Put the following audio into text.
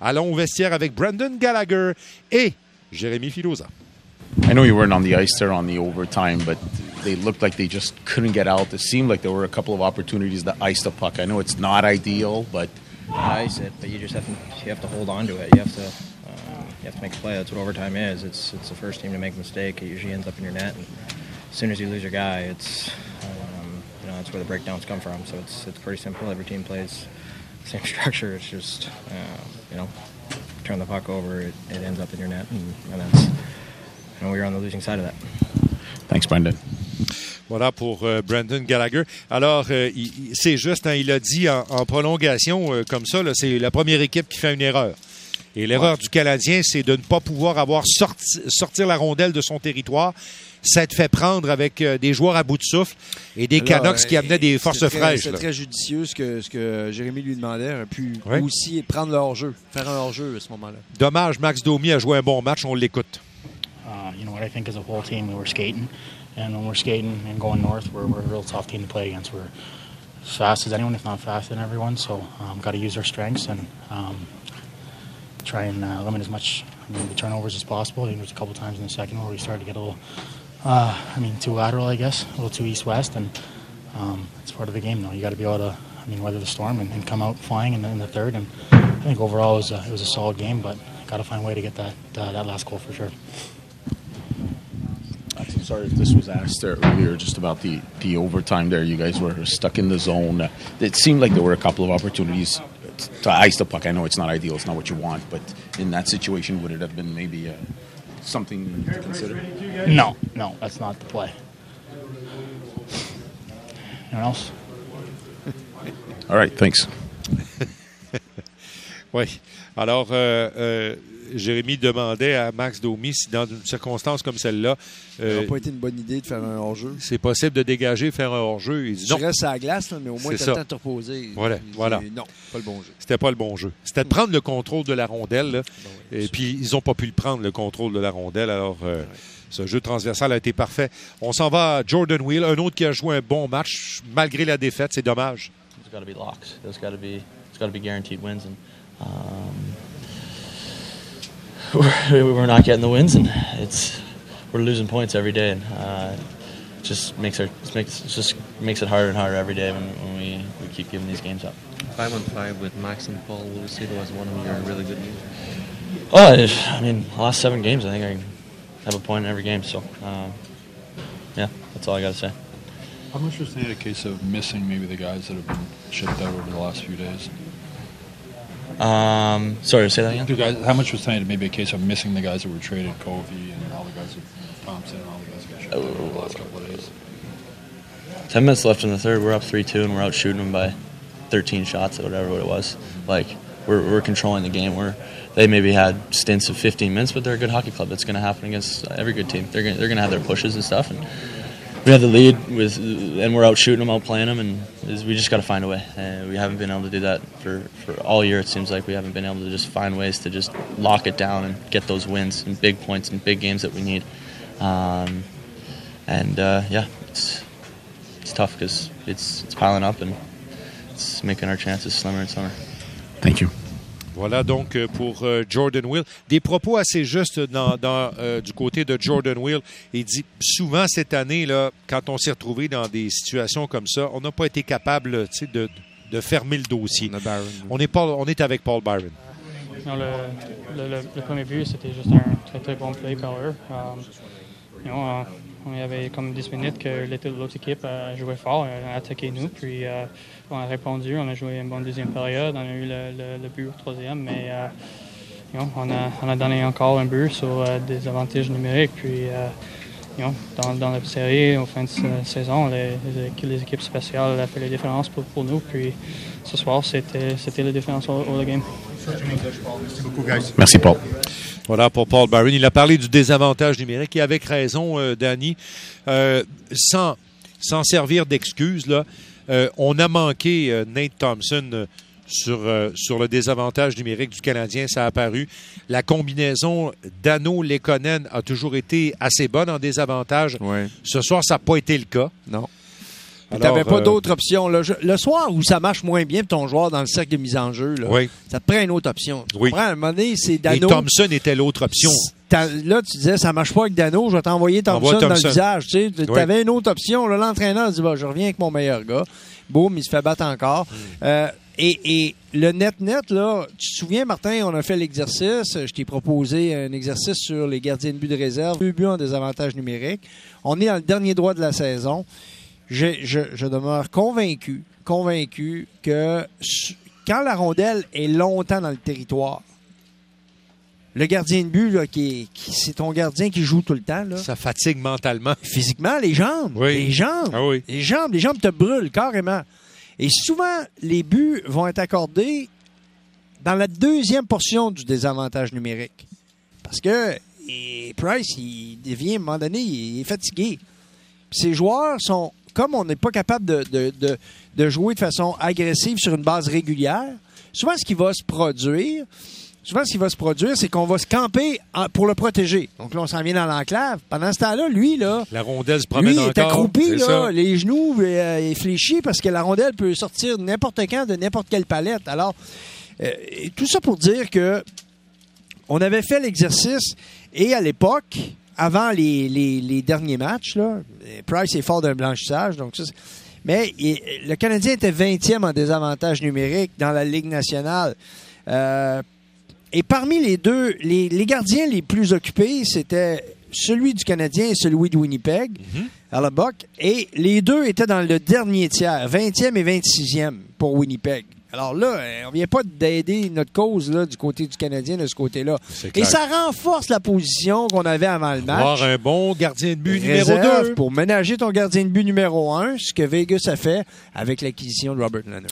Allons au vestiaire avec Brandon Gallagher et Jérémy Filosa. I know you weren't on the ice there on the overtime, but they looked like they just couldn't get out. It seemed like there were a couple of opportunities to ice the puck. I know it's not ideal, but ice it, but you just have to you have to hold on to it. You have to um, you have to make a play. That's what overtime is. It's it's the first team to make a mistake. It usually ends up in your net. And as soon as you lose your guy, it's um, you know that's where the breakdowns come from. So it's it's pretty simple. Every team plays the same structure. It's just uh, you know turn the puck over, it, it ends up in your net, and, and that's you know we're on the losing side of that. thanks, Brendan. Voilà pour euh, Brandon Gallagher. Alors, euh, c'est juste, hein, il a dit en, en prolongation euh, comme ça, c'est la première équipe qui fait une erreur. Et l'erreur du Canadien, c'est de ne pas pouvoir avoir sorti, sortir la rondelle de son territoire. Ça te fait prendre avec euh, des joueurs à bout de souffle et des Là, Canucks qui euh, amenaient des forces très- fraîches. C'est très judicieux ce que, ce que Jérémy lui demandait. aurait pu Ouais. aussi prendre leur jeu, faire un hors-jeu à ce moment-là. Dommage, Max Domi a joué un bon match, on l'écoute. Uh, you know what I think as a whole team, we were skating, and when we're skating and going north, we're, we're a real tough team to play against. We're as fast as anyone, if not faster than everyone. So um, got to use our strengths and um, try and uh, limit as much I mean, the turnovers as possible. I think there's a couple times in the second where we started to get a little, uh, I mean, too lateral, I guess, a little too east-west, and um, it's part of the game. Though you got to be able to, I mean, weather the storm and, and come out flying in the, in the third. And I think overall it was a, it was a solid game, but got to find a way to get that uh, that last goal for sure. I'm sorry if this was asked there earlier, just about the, the overtime there. You guys were stuck in the zone. It seemed like there were a couple of opportunities to ice the puck. I know it's not ideal, it's not what you want, but in that situation, would it have been maybe uh, something to consider? No, no, that's not the play. Anyone else? All right, thanks. Oui. Alors, euh, euh, Jérémy demandait à Max Domi si dans une circonstance comme celle-là, Ça euh, n'aurait pas été une bonne idée de faire un hors-jeu. c'est possible de dégager, faire un hors-jeu. Il dit Tu non, restes à la glace, là, mais au moins tu as le ça. temps de te reposer. Voilà, dit, voilà. Non, pas le bon jeu. c'était pas le bon jeu. C'était de prendre le contrôle de la rondelle. là. Ben et puis, ils n'ont pas pu le prendre, le contrôle de la rondelle. Alors, euh, ce jeu transversal a été parfait. On s'en va à Jordan Wheel, un autre qui a joué un bon match malgré la défaite. C'est dommage. There's got to be locks. There's got to be it's got to be guaranteed wins, and um, we're, we're not getting the wins, and it's we're losing points every day, and uh, it just makes our it makes it just makes it harder and harder every day when, when we, we keep giving these games up. Five on five with Max and Paul Lucido as one of your really good news. Oh, I I mean, the last seven games, I think I have a point in every game. So, um, yeah, that's all I got to say. How much was tonight a case of missing maybe the guys that have been shipped out over the last few days? Um, sorry, to say that again. Do guys, how much was tonight maybe a case of missing the guys that were traded, Covey and all the guys, that, Thompson and all the guys that got out over the last couple of days? Ten minutes left in the third. We're up three two, and we're out shooting them by thirteen shots or whatever it was. Like we're, we're controlling the game. We're they maybe had stints of 15 minutes, but they're a good hockey club. That's going to happen against every good team. They're going they're going to have their pushes and stuff. And we have the lead with, and we're out shooting them, out playing them, and we just got to find a way. Uh, we haven't been able to do that for, for all year. It seems like we haven't been able to just find ways to just lock it down and get those wins and big points and big games that we need. Um, and uh, yeah, it's it's tough because it's it's piling up and it's making our chances slimmer and slimmer. Thank you. Voilà donc euh, pour euh, Jordan Will. Des propos assez justes dans, dans, euh, du côté de Jordan Will. Il dit souvent cette année, là, quand on s'est retrouvé dans des situations comme ça, on n'a pas été capable de, de fermer le dossier. On. On est, pas, on est avec Paul Byron. Non, le, le, le- le premier but, c'était juste un très très bon play par eux. Um, you know, euh, on y avait comme 10 minutes que l'autre équipe a joué fort, a attaqué nous, puis euh, on a répondu, on a joué une bonne deuxième période, on a eu le, but au troisième, mais euh, on, a, on a donné encore un but sur euh, des avantages numériques, puis dans, la série, au fin de sa- saison, les, équipes spéciales ont fait la différence pour, nous, puis ce soir, c'était c'était la différence au, au game. Merci, Paul. Voilà pour Paul Byron. Il a parlé du désavantage numérique et avec raison, euh, Danny. Euh, sans, sans servir d'excuse, là, euh, on a manqué euh, Nate Thompson euh, sur, euh, sur le désavantage numérique du Canadien. Ça a apparu. La combinaison Dano-Lekonen a toujours été assez bonne en désavantage. Ouais. Ce soir, ça n'a pas été le cas. Non. Alors, T'avais pas euh, d'autre option. là. Le soir où ça marche moins bien, ton joueur dans le cercle de mise en jeu, là, Oui. ça te prend une autre option. Tu Oui. À un moment donné, c'est Et Dano. Thompson était l'autre option. Là, tu disais, ça marche pas avec Dano, je vais t'envoyer Thompson, dans le visage. Tu sais, Oui. avais une autre option. L'entraîneur dit, bah, je reviens avec mon meilleur gars. Boum, il se fait battre encore. Hmm. Euh, et, et le net-net, là, tu te souviens, Martin, on a fait l'exercice. Je t'ai proposé un exercice sur les gardiens de but de réserve. Deux buts en désavantage numérique. On est dans le dernier droit de la saison. Je, je, je demeure convaincu, convaincu que quand la rondelle est longtemps dans le territoire, le gardien de but, là, qui, est- qui- c'est ton gardien qui joue tout le temps. Là. Ça fatigue mentalement. Physiquement, les jambes. Oui. Les jambes. Ah oui. Les jambes, les jambes te brûlent carrément. Et souvent, les buts vont être accordés dans la deuxième portion du désavantage numérique. Parce que et Price, il devient, à un moment donné, il est fatigué. Ces joueurs sont, comme on n'est pas capable de, de- de- de jouer de façon agressive sur une base régulière, souvent ce qui va se produire, souvent ce qui va se produire, c'est qu'on va se camper pour le protéger. Donc là, on s'en vient dans l'enclave. Pendant ce temps-là, lui, là, La rondelle se promène lui, il est accroupi, là, ça. les genoux euh, est fléchi parce que la rondelle peut sortir n'importe quand de n'importe quelle palette. Alors, euh, tout ça pour dire que on avait fait l'exercice et à l'époque, avant les, les- les derniers matchs, là, Price est fort d'un blanchissage, donc ça, mais il- le Canadien était 20e en désavantage numérique dans la Ligue nationale. Euh, et parmi les deux, les, les gardiens les plus occupés, c'était celui du Canadien et celui de Winnipeg, à la Buck. Et les deux étaient dans le dernier tiers, 20e et 26e pour Winnipeg. Alors là, euh, on vient pas d'aider notre cause là, du côté du Canadien de ce côté-là. Et ça renforce la position qu'on avait avant le match. Avoir un bon gardien de but numéro Réserve 2. pour ménager ton gardien de but numéro un, ce que Vegas a fait avec l'acquisition de Robert Leonard.